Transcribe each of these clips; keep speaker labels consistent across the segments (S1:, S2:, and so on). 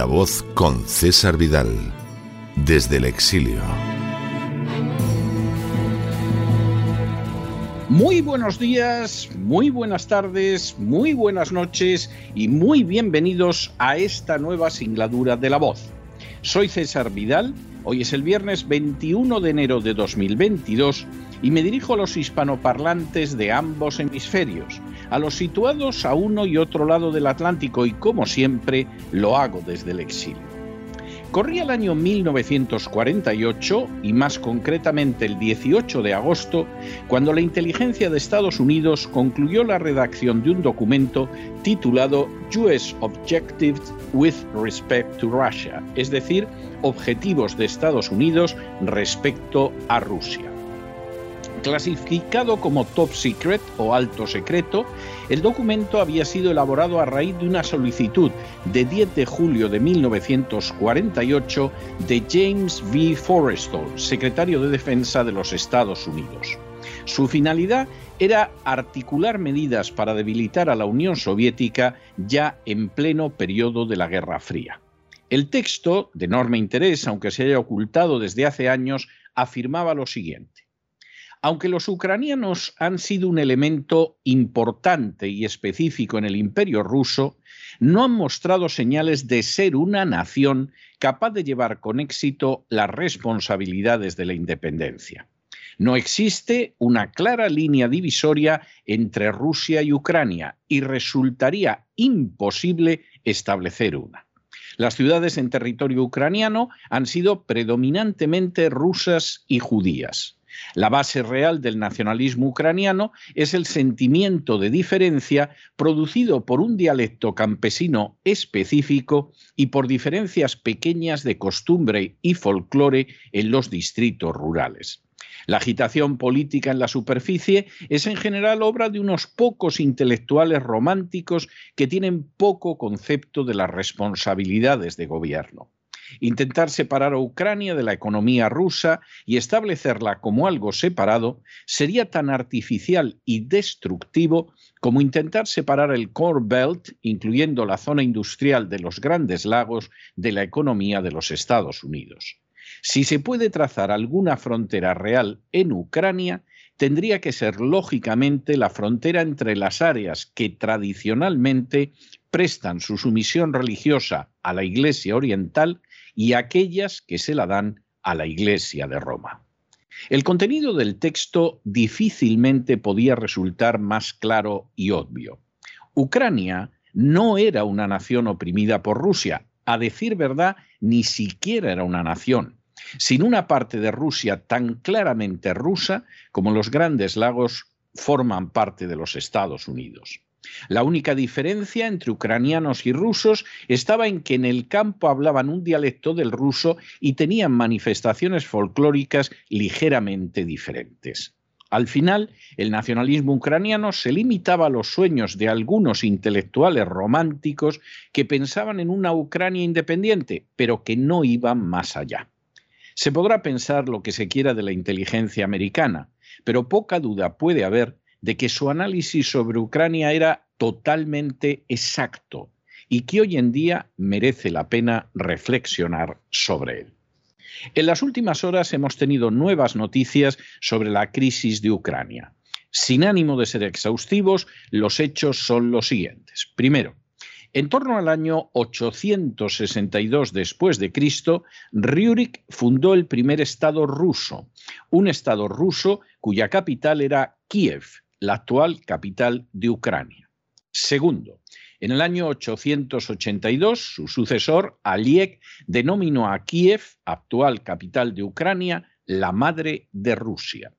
S1: La voz con César Vidal, desde el exilio.
S2: Muy buenos días, muy buenas tardes, muy buenas noches y muy bienvenidos a esta nueva singladura de La voz. Soy César Vidal, hoy es el viernes 21 de enero de 2022 y me dirijo a los hispanoparlantes de ambos hemisferios a los situados a uno y otro lado del Atlántico y como siempre lo hago desde el exilio. Corría el año 1948 y más concretamente el 18 de agosto, cuando la inteligencia de Estados Unidos concluyó la redacción de un documento titulado US Objectives with Respect to Russia, es decir, Objetivos de Estados Unidos respecto a Rusia. Clasificado como top secret o alto secreto, el documento había sido elaborado a raíz de una solicitud de 10 de julio de 1948 de James V. Forrestal, secretario de Defensa de los Estados Unidos. Su finalidad era articular medidas para debilitar a la Unión Soviética ya en pleno periodo de la Guerra Fría. El texto, de enorme interés, aunque se haya ocultado desde hace años, afirmaba lo siguiente. Aunque los ucranianos han sido un elemento importante y específico en el imperio ruso, no han mostrado señales de ser una nación capaz de llevar con éxito las responsabilidades de la independencia. No existe una clara línea divisoria entre Rusia y Ucrania y resultaría imposible establecer una. Las ciudades en territorio ucraniano han sido predominantemente rusas y judías. La base real del nacionalismo ucraniano es el sentimiento de diferencia producido por un dialecto campesino específico y por diferencias pequeñas de costumbre y folclore en los distritos rurales. La agitación política en la superficie es en general obra de unos pocos intelectuales románticos que tienen poco concepto de las responsabilidades de gobierno. Intentar separar a Ucrania de la economía rusa y establecerla como algo separado sería tan artificial y destructivo como intentar separar el Core Belt, incluyendo la zona industrial de los grandes lagos, de la economía de los Estados Unidos. Si se puede trazar alguna frontera real en Ucrania, tendría que ser lógicamente la frontera entre las áreas que tradicionalmente prestan su sumisión religiosa a la Iglesia Oriental y aquellas que se la dan a la Iglesia de Roma. El contenido del texto difícilmente podía resultar más claro y obvio. Ucrania no era una nación oprimida por Rusia, a decir verdad, ni siquiera era una nación, sin una parte de Rusia tan claramente rusa como los grandes lagos forman parte de los Estados Unidos. La única diferencia entre ucranianos y rusos estaba en que en el campo hablaban un dialecto del ruso y tenían manifestaciones folclóricas ligeramente diferentes. Al final, el nacionalismo ucraniano se limitaba a los sueños de algunos intelectuales románticos que pensaban en una Ucrania independiente, pero que no iban más allá. Se podrá pensar lo que se quiera de la inteligencia americana, pero poca duda puede haber de que su análisis sobre Ucrania era totalmente exacto y que hoy en día merece la pena reflexionar sobre él. En las últimas horas hemos tenido nuevas noticias sobre la crisis de Ucrania. Sin ánimo de ser exhaustivos, los hechos son los siguientes. Primero, en torno al año 862 después de Cristo, Rurik fundó el primer estado ruso, un estado ruso cuya capital era Kiev, la actual capital de Ucrania. Segundo, En el año 882, su sucesor, Aliek, denominó a Kiev, actual capital de Ucrania, la madre de Rusia.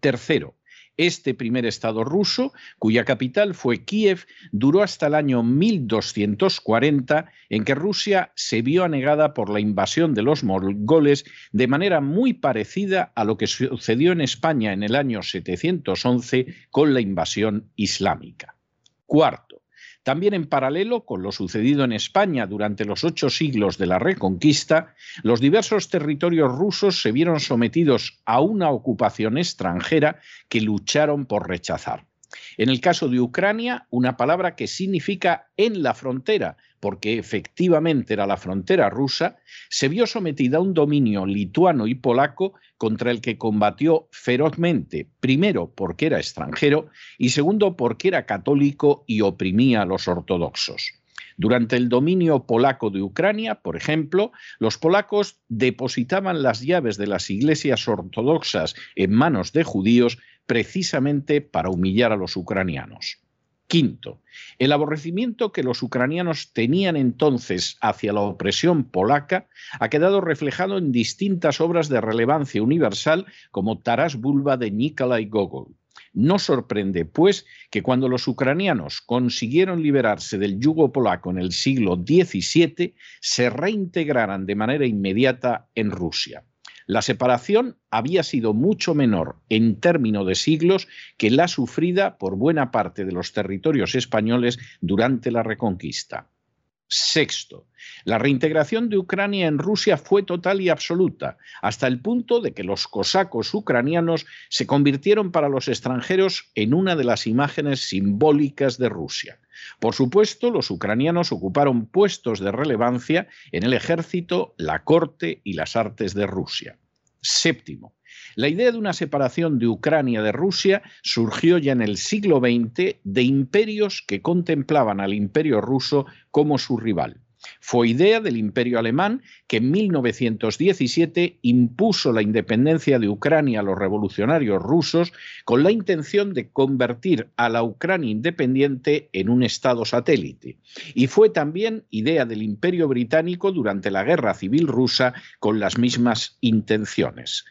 S2: Tercero, este primer estado ruso, cuya capital fue Kiev, duró hasta el año 1240, en que Rusia se vio anegada por la invasión de los mongoles de manera muy parecida a lo que sucedió en España en el año 711 con la invasión islámica. Cuarto, también en paralelo con lo sucedido en España durante los ocho siglos de la Reconquista, los diversos territorios rusos se vieron sometidos a una ocupación extranjera que lucharon por rechazar. En el caso de Ucrania, una palabra que significa en la frontera, porque efectivamente era la frontera rusa, se vio sometida a un dominio lituano y polaco contra el que combatió ferozmente, primero porque era extranjero y segundo porque era católico y oprimía a los ortodoxos. Durante el dominio polaco de Ucrania, por ejemplo, los polacos depositaban las llaves de las iglesias ortodoxas en manos de judíos precisamente para humillar a los ucranianos. Quinto, el aborrecimiento que los ucranianos tenían entonces hacia la opresión polaca ha quedado reflejado en distintas obras de relevancia universal como Taras Bulba de Nikolai Gogol. No sorprende, pues, que cuando los ucranianos consiguieron liberarse del yugo polaco en el siglo XVII, se reintegraran de manera inmediata en Rusia. La separación había sido mucho menor en términos de siglos que la sufrida por buena parte de los territorios españoles durante la Reconquista. Sexto, la reintegración de Ucrania en Rusia fue total y absoluta, hasta el punto de que los cosacos ucranianos se convirtieron para los extranjeros en una de las imágenes simbólicas de Rusia. Por supuesto, los ucranianos ocuparon puestos de relevancia en el ejército, la corte y las artes de Rusia. Séptimo, la idea de una separación de Ucrania de Rusia surgió ya en el siglo XX de imperios que contemplaban al imperio ruso como su rival. Fue idea del imperio alemán que en 1917 impuso la independencia de Ucrania a los revolucionarios rusos con la intención de convertir a la Ucrania independiente en un estado satélite. Y fue también idea del imperio británico durante la guerra civil rusa con las mismas intenciones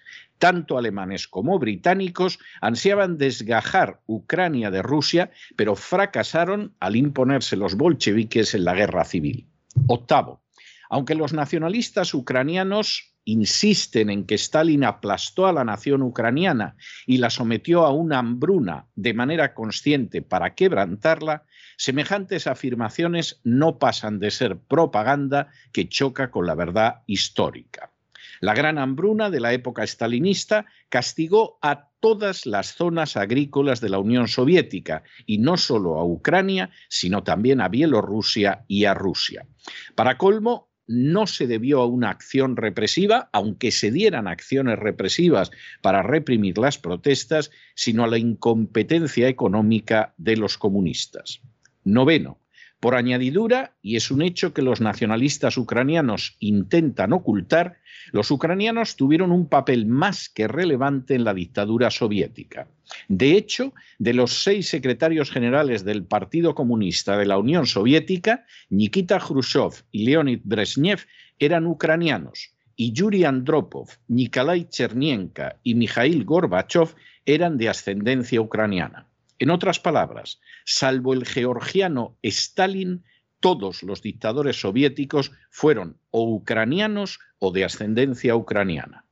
S2: tanto alemanes como británicos ansiaban desgajar Ucrania de Rusia, pero fracasaron al imponerse los bolcheviques en la guerra civil. Octavo, aunque los nacionalistas ucranianos insisten en que Stalin aplastó a la nación ucraniana y la sometió a una hambruna de manera consciente para quebrantarla, semejantes afirmaciones no pasan de ser propaganda que choca con la verdad histórica. La gran hambruna de la época estalinista castigó a todas las zonas agrícolas de la Unión Soviética, y no solo a Ucrania, sino también a Bielorrusia y a Rusia. Para colmo, no se debió a una acción represiva, aunque se dieran acciones represivas para reprimir las protestas, sino a la incompetencia económica de los comunistas. Noveno, por añadidura, y es un hecho que los nacionalistas ucranianos intentan ocultar, los ucranianos tuvieron un papel más que relevante en la dictadura soviética. De hecho, de los seis secretarios generales del Partido Comunista de la Unión Soviética, Nikita Khrushchev y Leonid Brezhnev eran ucranianos, y Yuri Andropov, Nikolai Chernienka y Mikhail Gorbachev eran de ascendencia ucraniana. En otras palabras, salvo el georgiano Stalin, todos los dictadores soviéticos fueron o ucranianos o de ascendencia ucraniana.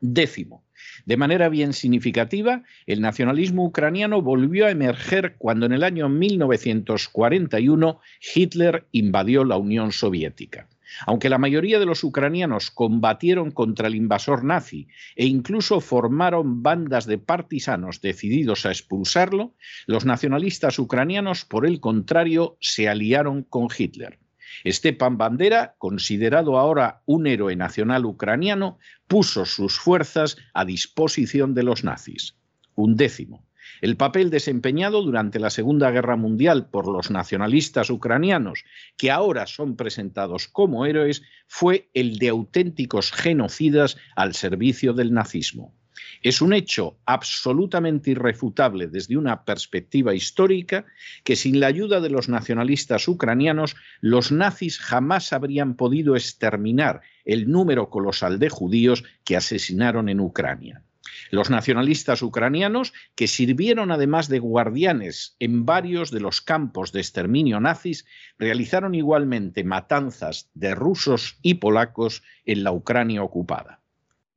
S2: Décimo, de manera bien significativa, el nacionalismo ucraniano volvió a emerger cuando en el año 1941 Hitler invadió la Unión Soviética. Aunque la mayoría de los ucranianos combatieron contra el invasor nazi e incluso formaron bandas de partisanos decididos a expulsarlo, los nacionalistas ucranianos, por el contrario, se aliaron con Hitler. Stepan Bandera, considerado ahora un héroe nacional ucraniano, puso sus fuerzas a disposición de los nazis. Un décimo. El papel desempeñado durante la Segunda Guerra Mundial por los nacionalistas ucranianos, que ahora son presentados como héroes, fue el de auténticos genocidas al servicio del nazismo. Es un hecho absolutamente irrefutable desde una perspectiva histórica que sin la ayuda de los nacionalistas ucranianos los nazis jamás habrían podido exterminar el número colosal de judíos que asesinaron en Ucrania. Los nacionalistas ucranianos, que sirvieron además de guardianes en varios de los campos de exterminio nazis, realizaron igualmente matanzas de rusos y polacos en la Ucrania ocupada.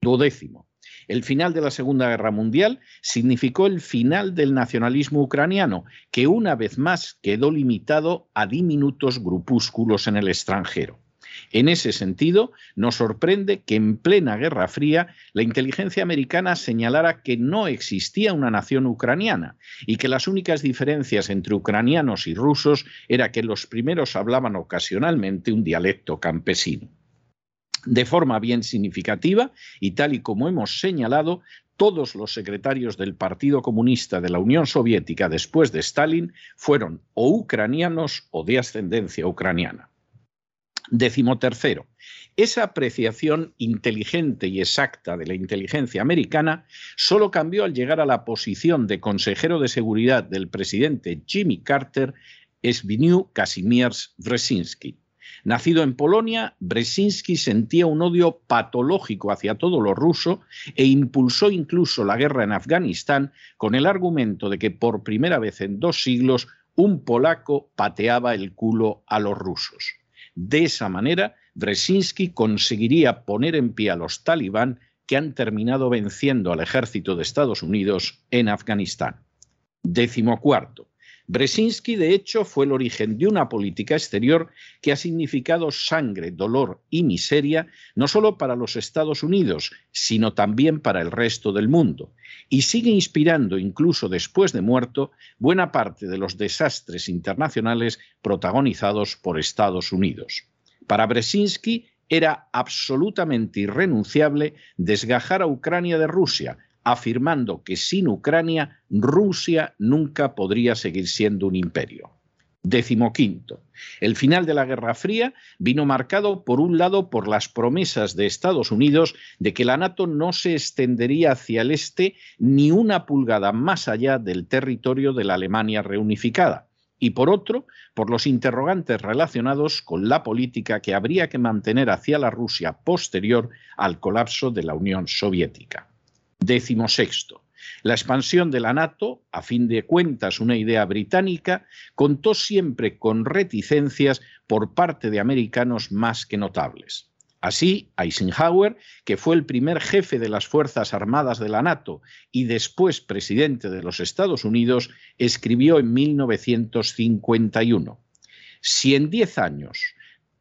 S2: Duodécimo. El final de la Segunda Guerra Mundial significó el final del nacionalismo ucraniano, que una vez más quedó limitado a diminutos grupúsculos en el extranjero. En ese sentido, nos sorprende que en plena Guerra Fría la inteligencia americana señalara que no existía una nación ucraniana y que las únicas diferencias entre ucranianos y rusos era que los primeros hablaban ocasionalmente un dialecto campesino. De forma bien significativa, y tal y como hemos señalado, todos los secretarios del Partido Comunista de la Unión Soviética después de Stalin fueron o ucranianos o de ascendencia ucraniana. Décimo tercero, esa apreciación inteligente y exacta de la inteligencia americana solo cambió al llegar a la posición de consejero de seguridad del presidente Jimmy Carter, Zbigniew Kazimierz Brzezinski. Nacido en Polonia, Brzezinski sentía un odio patológico hacia todo lo ruso e impulsó incluso la guerra en Afganistán con el argumento de que por primera vez en dos siglos un polaco pateaba el culo a los rusos. De esa manera, Brzezinski conseguiría poner en pie a los talibán que han terminado venciendo al ejército de Estados Unidos en Afganistán. Décimo cuarto. Brzezinski, de hecho, fue el origen de una política exterior que ha significado sangre, dolor y miseria no solo para los Estados Unidos, sino también para el resto del mundo, y sigue inspirando, incluso después de muerto, buena parte de los desastres internacionales protagonizados por Estados Unidos. Para Brzezinski era absolutamente irrenunciable desgajar a Ucrania de Rusia, afirmando que sin Ucrania Rusia nunca podría seguir siendo un imperio. Décimo quinto. El final de la Guerra Fría vino marcado, por un lado, por las promesas de Estados Unidos de que la NATO no se extendería hacia el este ni una pulgada más allá del territorio de la Alemania reunificada, y por otro, por los interrogantes relacionados con la política que habría que mantener hacia la Rusia posterior al colapso de la Unión Soviética. Décimo sexto. La expansión de la NATO, a fin de cuentas una idea británica, contó siempre con reticencias por parte de americanos más que notables. Así, Eisenhower, que fue el primer jefe de las Fuerzas Armadas de la NATO y después presidente de los Estados Unidos, escribió en 1951, Si en diez años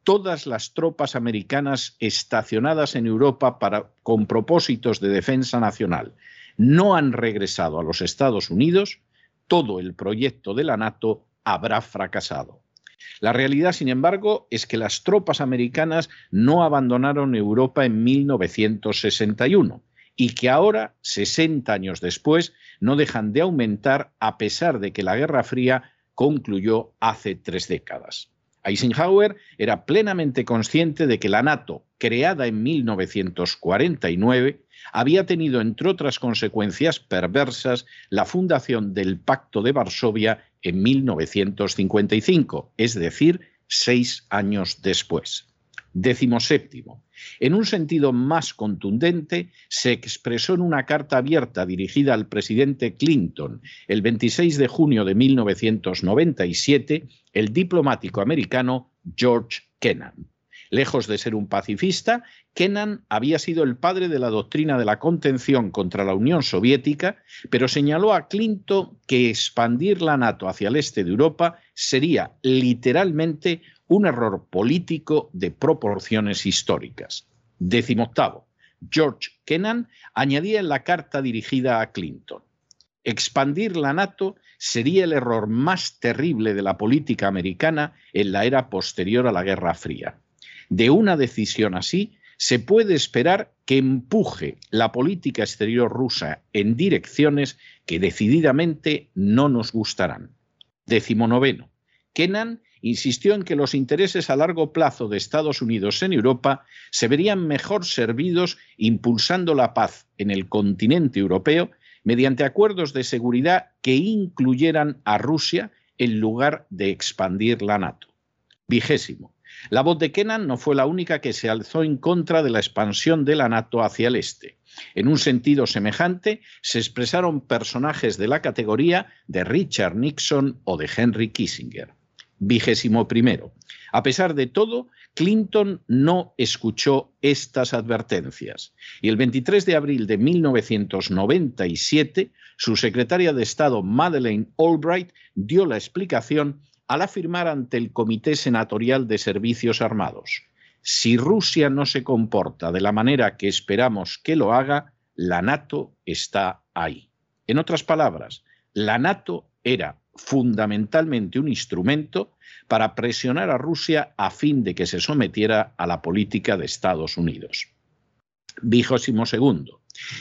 S2: todas las tropas americanas estacionadas en Europa con propósitos de defensa nacional no han regresado a los Estados Unidos, todo el proyecto de la NATO habrá fracasado. La realidad, sin embargo, es que las tropas americanas no abandonaron Europa en 1961 y que ahora, 60 años después, no dejan de aumentar a pesar de que la Guerra Fría concluyó hace tres décadas. Eisenhower era plenamente consciente de que la NATO, creada en 1949, había tenido, entre otras consecuencias perversas, la fundación del Pacto de Varsovia en 1955, es decir, seis años después. Décimo séptimo. En un sentido más contundente, se expresó en una carta abierta dirigida al presidente Clinton el 26 de junio de 1997 el diplomático americano George Kennan. Lejos de ser un pacifista, Kennan había sido el padre de la doctrina de la contención contra la Unión Soviética, pero señaló a Clinton que expandir la NATO hacia el este de Europa sería literalmente un error político de proporciones históricas. Décimo. George Kennan añadía en la carta dirigida a Clinton. Expandir la NATO sería el error más terrible de la política americana en la era posterior a la Guerra Fría. De una decisión así, se puede esperar que empuje la política exterior rusa en direcciones que decididamente no nos gustarán. Décimo noveno. Kennan insistió en que los intereses a largo plazo de Estados Unidos en Europa se verían mejor servidos impulsando la paz en el continente europeo mediante acuerdos de seguridad que incluyeran a Rusia en lugar de expandir la NATO. Vigésimo. La voz de Kennan no fue la única que se alzó en contra de la expansión de la NATO hacia el este. En un sentido semejante, se expresaron personajes de la categoría de Richard Nixon o de Henry Kissinger. Vigésimo primero. A pesar de todo, Clinton no escuchó estas advertencias y el 23 de abril de 1997 su secretaria de Estado Madeleine Albright dio la explicación al afirmar ante el Comité Senatorial de Servicios Armados, si Rusia no se comporta de la manera que esperamos que lo haga, la NATO está ahí. En otras palabras, la NATO era fundamentalmente un instrumento para presionar a Rusia a fin de que se sometiera a la política de Estados Unidos. Vigésimo segundo.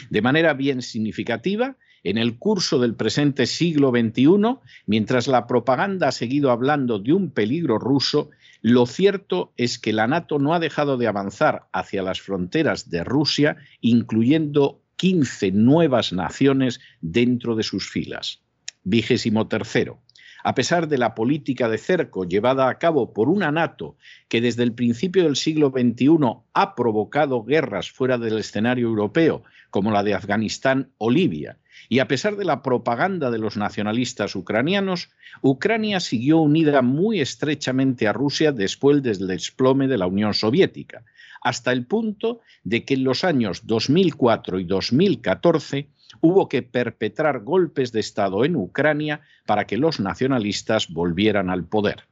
S2: De manera bien significativa, en el curso del presente siglo XXI, mientras la propaganda ha seguido hablando de un peligro ruso, lo cierto es que la NATO no ha dejado de avanzar hacia las fronteras de Rusia, incluyendo 15 nuevas naciones dentro de sus filas. Vigésimo tercero. A pesar de la política de cerco llevada a cabo por una NATO que desde el principio del siglo XXI ha provocado guerras fuera del escenario europeo, como la de Afganistán o Libia, y a pesar de la propaganda de los nacionalistas ucranianos, Ucrania siguió unida muy estrechamente a Rusia después del desplome de la Unión Soviética, hasta el punto de que en los años 2004 y 2014 hubo que perpetrar golpes de Estado en Ucrania para que los nacionalistas volvieran al poder.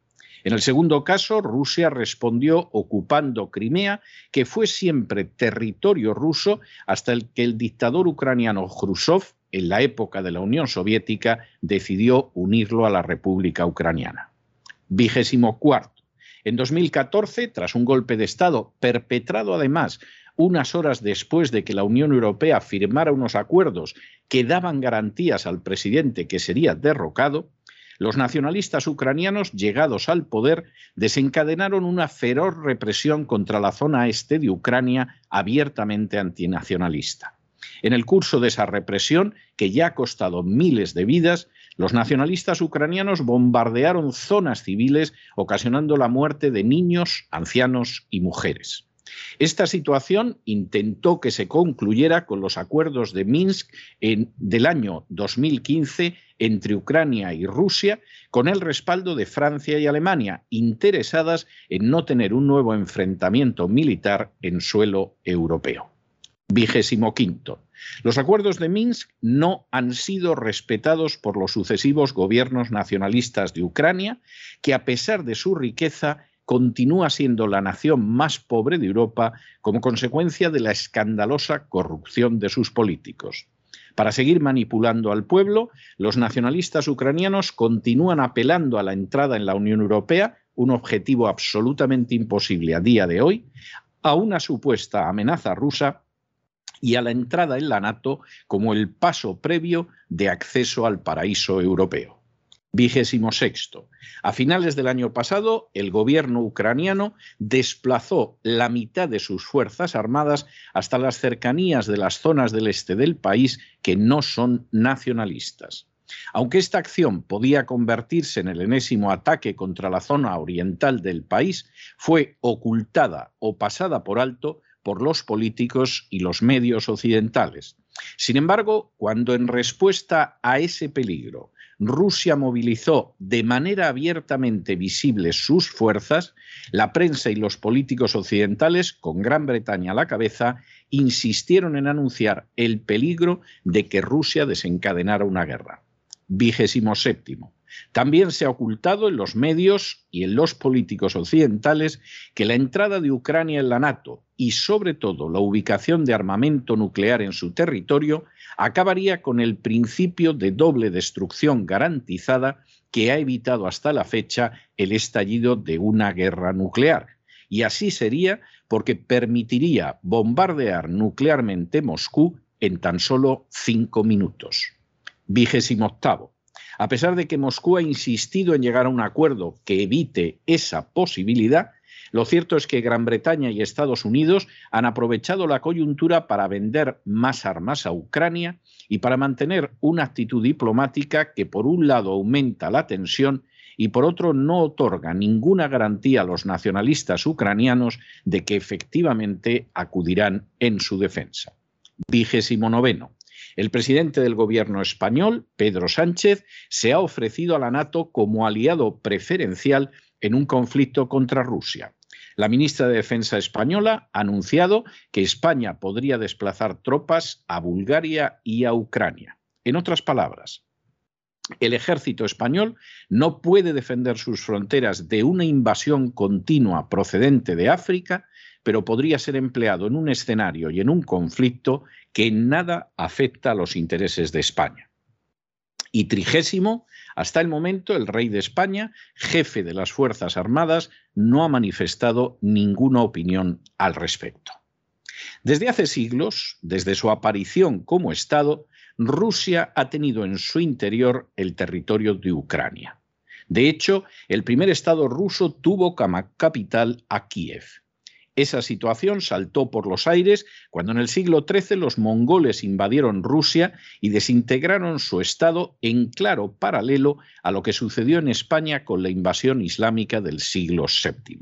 S2: En el segundo caso, Rusia respondió ocupando Crimea, que fue siempre territorio ruso hasta el que el dictador ucraniano Khrushchev, en la época de la Unión Soviética, decidió unirlo a la República Ucraniana. Vigésimo cuarto. En 2014, tras un golpe de Estado perpetrado además unas horas después de que la Unión Europea firmara unos acuerdos que daban garantías al presidente que sería derrocado, los nacionalistas ucranianos, llegados al poder, desencadenaron una feroz represión contra la zona este de Ucrania abiertamente antinacionalista. En el curso de esa represión, que ya ha costado miles de vidas, los nacionalistas ucranianos bombardearon zonas civiles, ocasionando la muerte de niños, ancianos y mujeres. Esta situación intentó que se concluyera con los acuerdos de Minsk del año 2015 entre Ucrania y Rusia, con el respaldo de Francia y Alemania, interesadas en no tener un nuevo enfrentamiento militar en suelo europeo. Vigésimo quinto. Los acuerdos de Minsk no han sido respetados por los sucesivos gobiernos nacionalistas de Ucrania, que a pesar de su riqueza continúa siendo la nación más pobre de Europa como consecuencia de la escandalosa corrupción de sus políticos. Para seguir manipulando al pueblo, los nacionalistas ucranianos continúan apelando a la entrada en la Unión Europea, un objetivo absolutamente imposible a día de hoy, a una supuesta amenaza rusa y a la entrada en la NATO como el paso previo de acceso al paraíso europeo. Vigésimo sexto. A finales del año pasado, el gobierno ucraniano desplazó la mitad de sus fuerzas armadas hasta las cercanías de las zonas del este del país que no son nacionalistas. Aunque esta acción podía convertirse en el enésimo ataque contra la zona oriental del país, fue ocultada o pasada por alto por los políticos y los medios occidentales. Sin embargo, cuando en respuesta a ese peligro Rusia movilizó de manera abiertamente visible sus fuerzas, la prensa y los políticos occidentales, con Gran Bretaña a la cabeza, insistieron en anunciar el peligro de que Rusia desencadenara una guerra. Vigésimo séptimo. También se ha ocultado en los medios y en los políticos occidentales que la entrada de Ucrania en la NATO y sobre todo la ubicación de armamento nuclear en su territorio acabaría con el principio de doble destrucción garantizada que ha evitado hasta la fecha el estallido de una guerra nuclear. Y así sería porque permitiría bombardear nuclearmente Moscú en tan solo cinco minutos. Vigésimo octavo. A pesar de que Moscú ha insistido en llegar a un acuerdo que evite esa posibilidad, lo cierto es que Gran Bretaña y Estados Unidos han aprovechado la coyuntura para vender más armas a Ucrania y para mantener una actitud diplomática que por un lado aumenta la tensión y por otro no otorga ninguna garantía a los nacionalistas ucranianos de que efectivamente acudirán en su defensa. Vigésimo noveno. El presidente del gobierno español, Pedro Sánchez, se ha ofrecido a la NATO como aliado preferencial en un conflicto contra Rusia. La ministra de Defensa española ha anunciado que España podría desplazar tropas a Bulgaria y a Ucrania. En otras palabras, el ejército español no puede defender sus fronteras de una invasión continua procedente de África, pero podría ser empleado en un escenario y en un conflicto que en nada afecta a los intereses de España. Y trigésimo, hasta el momento el rey de España, jefe de las Fuerzas Armadas, no ha manifestado ninguna opinión al respecto. Desde hace siglos, desde su aparición como Estado, Rusia ha tenido en su interior el territorio de Ucrania. De hecho, el primer Estado ruso tuvo como capital a Kiev. Esa situación saltó por los aires cuando en el siglo XIII los mongoles invadieron Rusia y desintegraron su Estado en claro paralelo a lo que sucedió en España con la invasión islámica del siglo VII.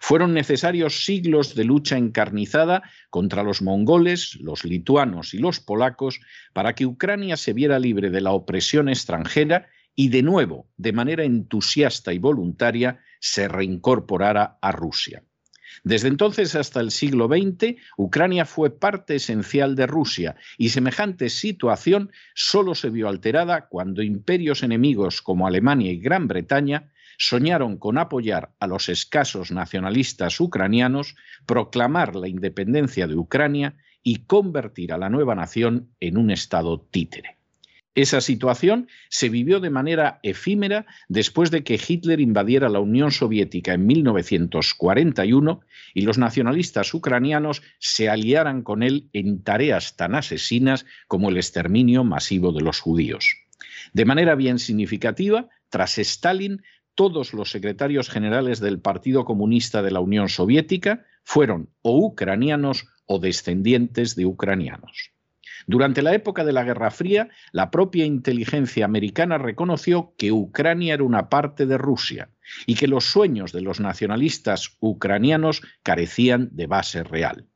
S2: Fueron necesarios siglos de lucha encarnizada contra los mongoles, los lituanos y los polacos para que Ucrania se viera libre de la opresión extranjera y de nuevo, de manera entusiasta y voluntaria, se reincorporara a Rusia. Desde entonces hasta el siglo XX, Ucrania fue parte esencial de Rusia y semejante situación solo se vio alterada cuando imperios enemigos como Alemania y Gran Bretaña soñaron con apoyar a los escasos nacionalistas ucranianos, proclamar la independencia de Ucrania y convertir a la nueva nación en un Estado títere. Esa situación se vivió de manera efímera después de que Hitler invadiera la Unión Soviética en 1941 y los nacionalistas ucranianos se aliaran con él en tareas tan asesinas como el exterminio masivo de los judíos. De manera bien significativa, tras Stalin, todos los secretarios generales del Partido Comunista de la Unión Soviética fueron o ucranianos o descendientes de ucranianos. Durante la época de la Guerra Fría, la propia inteligencia americana reconoció que Ucrania era una parte de Rusia y que los sueños de los nacionalistas ucranianos carecían de base real.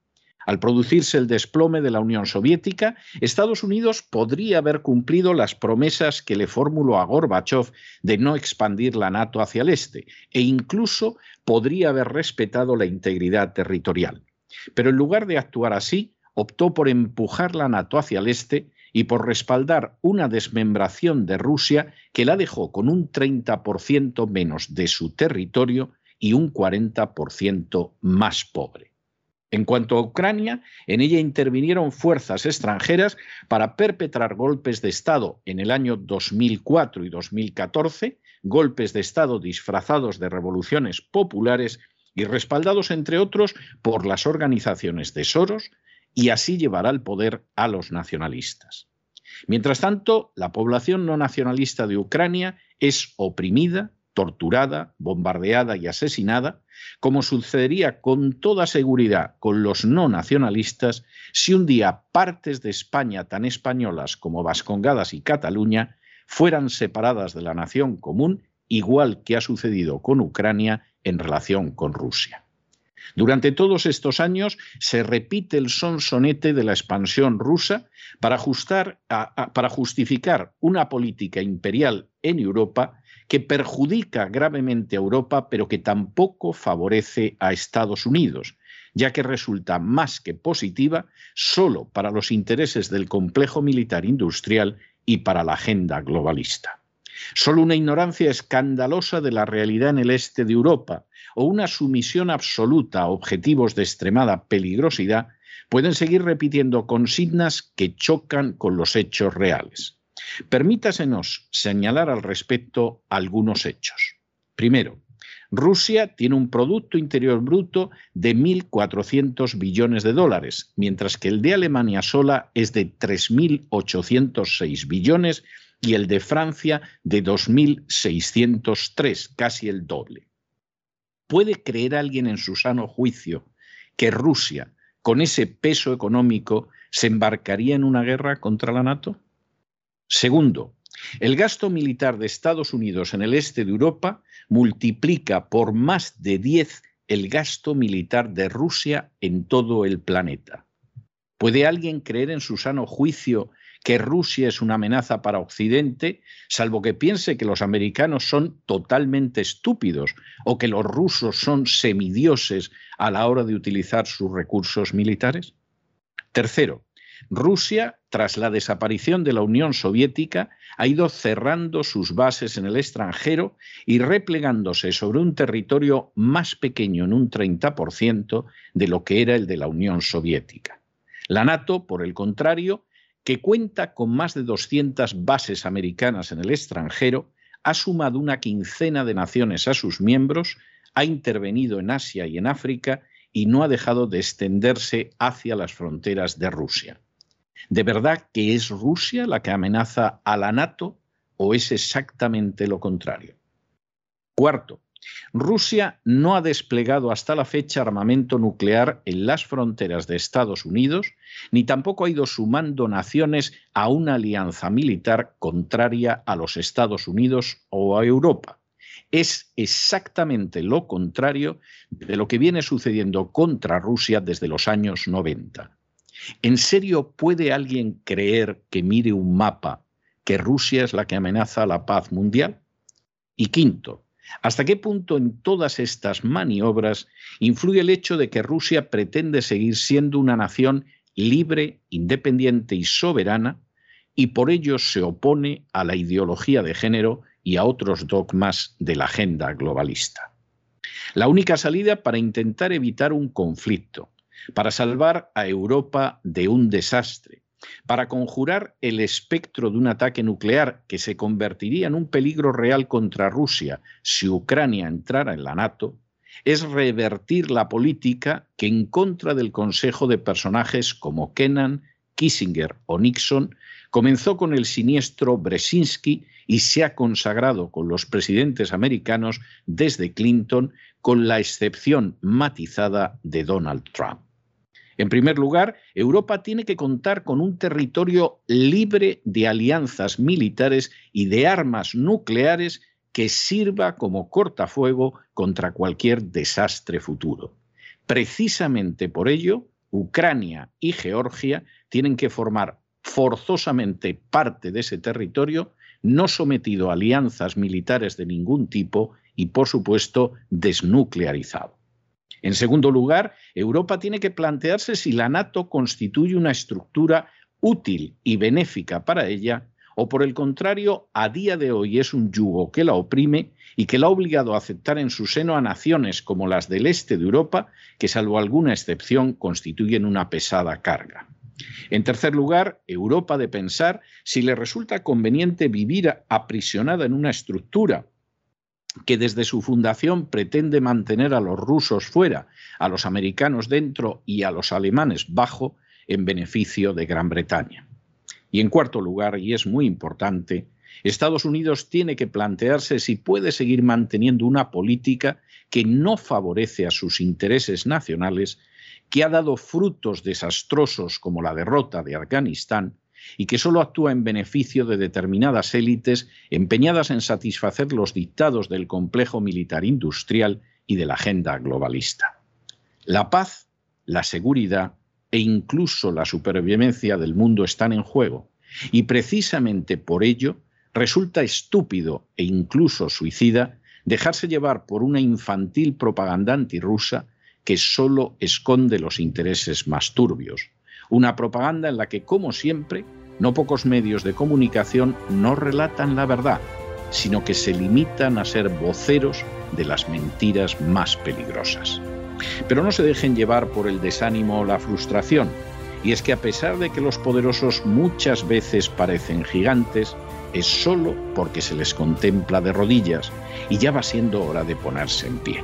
S2: Al producirse el desplome de la Unión Soviética, Estados Unidos podría haber cumplido las promesas que le formuló a Gorbachev de no expandir la NATO hacia el este e incluso podría haber respetado la integridad territorial. Pero en lugar de actuar así, optó por empujar la NATO hacia el este y por respaldar una desmembración de Rusia que la dejó con un 30% menos de su territorio y un 40% más pobre. En cuanto a Ucrania, en ella intervinieron fuerzas extranjeras para perpetrar golpes de Estado en el año 2004 y 2014, golpes de Estado disfrazados de revoluciones populares y respaldados, entre otros, por las organizaciones de Soros, y así llevar al poder a los nacionalistas. Mientras tanto, la población no nacionalista de Ucrania es oprimida, torturada, bombardeada y asesinada, como sucedería con toda seguridad con los no nacionalistas si un día partes de España tan españolas como Vascongadas y Cataluña fueran separadas de la nación común, igual que ha sucedido con Ucrania en relación con Rusia. Durante todos estos años se repite el sonsonete de la expansión rusa para, para justificar una política imperial en Europa que perjudica gravemente a Europa, pero que tampoco favorece a Estados Unidos, ya que resulta más que positiva solo para los intereses del complejo militar industrial y para la agenda globalista. Solo una ignorancia escandalosa de la realidad en el este de Europa o una sumisión absoluta a objetivos de extremada peligrosidad pueden seguir repitiendo consignas que chocan con los hechos reales. Permítasenos señalar al respecto algunos hechos. Primero, Rusia tiene un Producto Interior Bruto de 1.400 billones de dólares, mientras que el de Alemania sola es de 3.806 billones y el de Francia de 2.603, casi el doble. ¿Puede creer alguien en su sano juicio que Rusia, con ese peso económico, se embarcaría en una guerra contra la NATO? Segundo, el gasto militar de Estados Unidos en el este de Europa multiplica por más de 10 el gasto militar de Rusia en todo el planeta. ¿Puede alguien creer en su sano juicio que Rusia es una amenaza para Occidente, salvo que piense que los americanos son totalmente estúpidos o que los rusos son semidioses a la hora de utilizar sus recursos militares? Tercero, Rusia, tras la desaparición de la Unión Soviética, ha ido cerrando sus bases en el extranjero y replegándose sobre un territorio más pequeño en un 30% de lo que era el de la Unión Soviética. La NATO, por el contrario, que cuenta con más de 200 bases americanas en el extranjero, ha sumado una quincena de naciones a sus miembros, ha intervenido en Asia y en África y no ha dejado de extenderse hacia las fronteras de Rusia. ¿De verdad que es Rusia la que amenaza a la NATO o es exactamente lo contrario? Cuarto, Rusia no ha desplegado hasta la fecha armamento nuclear en las fronteras de Estados Unidos, ni tampoco ha ido sumando naciones a una alianza militar contraria a los Estados Unidos o a Europa. Es exactamente lo contrario de lo que viene sucediendo contra Rusia desde los años 90. ¿En serio puede alguien creer que mire un mapa que Rusia es la que amenaza la paz mundial? Y quinto, ¿hasta qué punto en todas estas maniobras influye el hecho de que Rusia pretende seguir siendo una nación libre, independiente y soberana y por ello se opone a la ideología de género y a otros dogmas de la agenda globalista? La única salida para intentar evitar un conflicto, para salvar a Europa de un desastre, para conjurar el espectro de un ataque nuclear que se convertiría en un peligro real contra Rusia si Ucrania entrara en la NATO, es revertir la política que en contra del consejo de personajes como Kennan, Kissinger o Nixon comenzó con el siniestro Brzezinski y se ha consagrado con los presidentes americanos desde Clinton, con la excepción matizada de Donald Trump. En primer lugar, Europa tiene que contar con un territorio libre de alianzas militares y de armas nucleares que sirva como cortafuego contra cualquier desastre futuro. Precisamente por ello, Ucrania y Georgia tienen que formar forzosamente parte de ese territorio, no sometido a alianzas militares de ningún tipo y, por supuesto, desnuclearizado. En segundo lugar, Europa tiene que plantearse si la NATO constituye una estructura útil y benéfica para ella o por el contrario, a día de hoy es un yugo que la oprime y que la ha obligado a aceptar en su seno a naciones como las del este de Europa, que salvo alguna excepción constituyen una pesada carga. En tercer lugar, Europa de pensar si le resulta conveniente vivir aprisionada en una estructura que desde su fundación pretende mantener a los rusos fuera, a los americanos dentro y a los alemanes bajo, en beneficio de Gran Bretaña. Y en cuarto lugar, y es muy importante, Estados Unidos tiene que plantearse si puede seguir manteniendo una política que no favorece a sus intereses nacionales, que ha dado frutos desastrosos como la derrota de Afganistán y que solo actúa en beneficio de determinadas élites empeñadas en satisfacer los dictados del complejo militar industrial y de la agenda globalista. La paz, la seguridad e incluso la supervivencia del mundo están en juego, y precisamente por ello resulta estúpido e incluso suicida dejarse llevar por una infantil propaganda antirrusa que solo esconde los intereses más turbios, una propaganda en la que, como siempre, no pocos medios de comunicación no relatan la verdad, sino que se limitan a ser voceros de las mentiras más peligrosas. Pero no se dejen llevar por el desánimo o la frustración, y es que a pesar de que los poderosos muchas veces parecen gigantes, es solo porque se les contempla de rodillas y ya va siendo hora de ponerse en pie.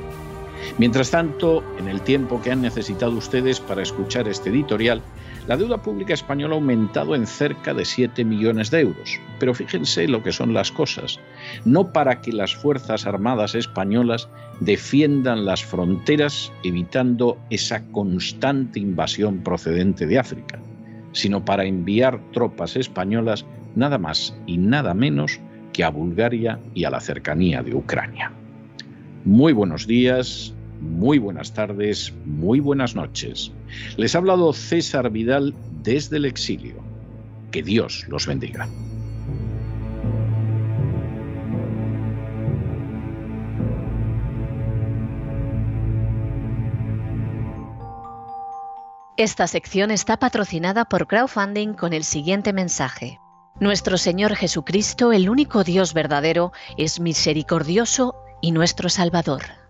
S2: Mientras tanto, en el tiempo que han necesitado ustedes para escuchar este editorial, La deuda pública española ha aumentado en cerca de 7 millones de euros. Pero fíjense lo que son las cosas. No para que las Fuerzas Armadas españolas defiendan las fronteras evitando esa constante invasión procedente de África, sino para enviar tropas españolas nada más y nada menos que a Bulgaria y a la cercanía de Ucrania. Muy buenos días, muy buenas tardes, muy buenas noches. Les ha hablado César Vidal desde el exilio. Que Dios los bendiga.
S3: Esta sección está patrocinada por crowdfunding con el siguiente mensaje. Nuestro Señor Jesucristo, el único Dios verdadero, es misericordioso y nuestro Salvador.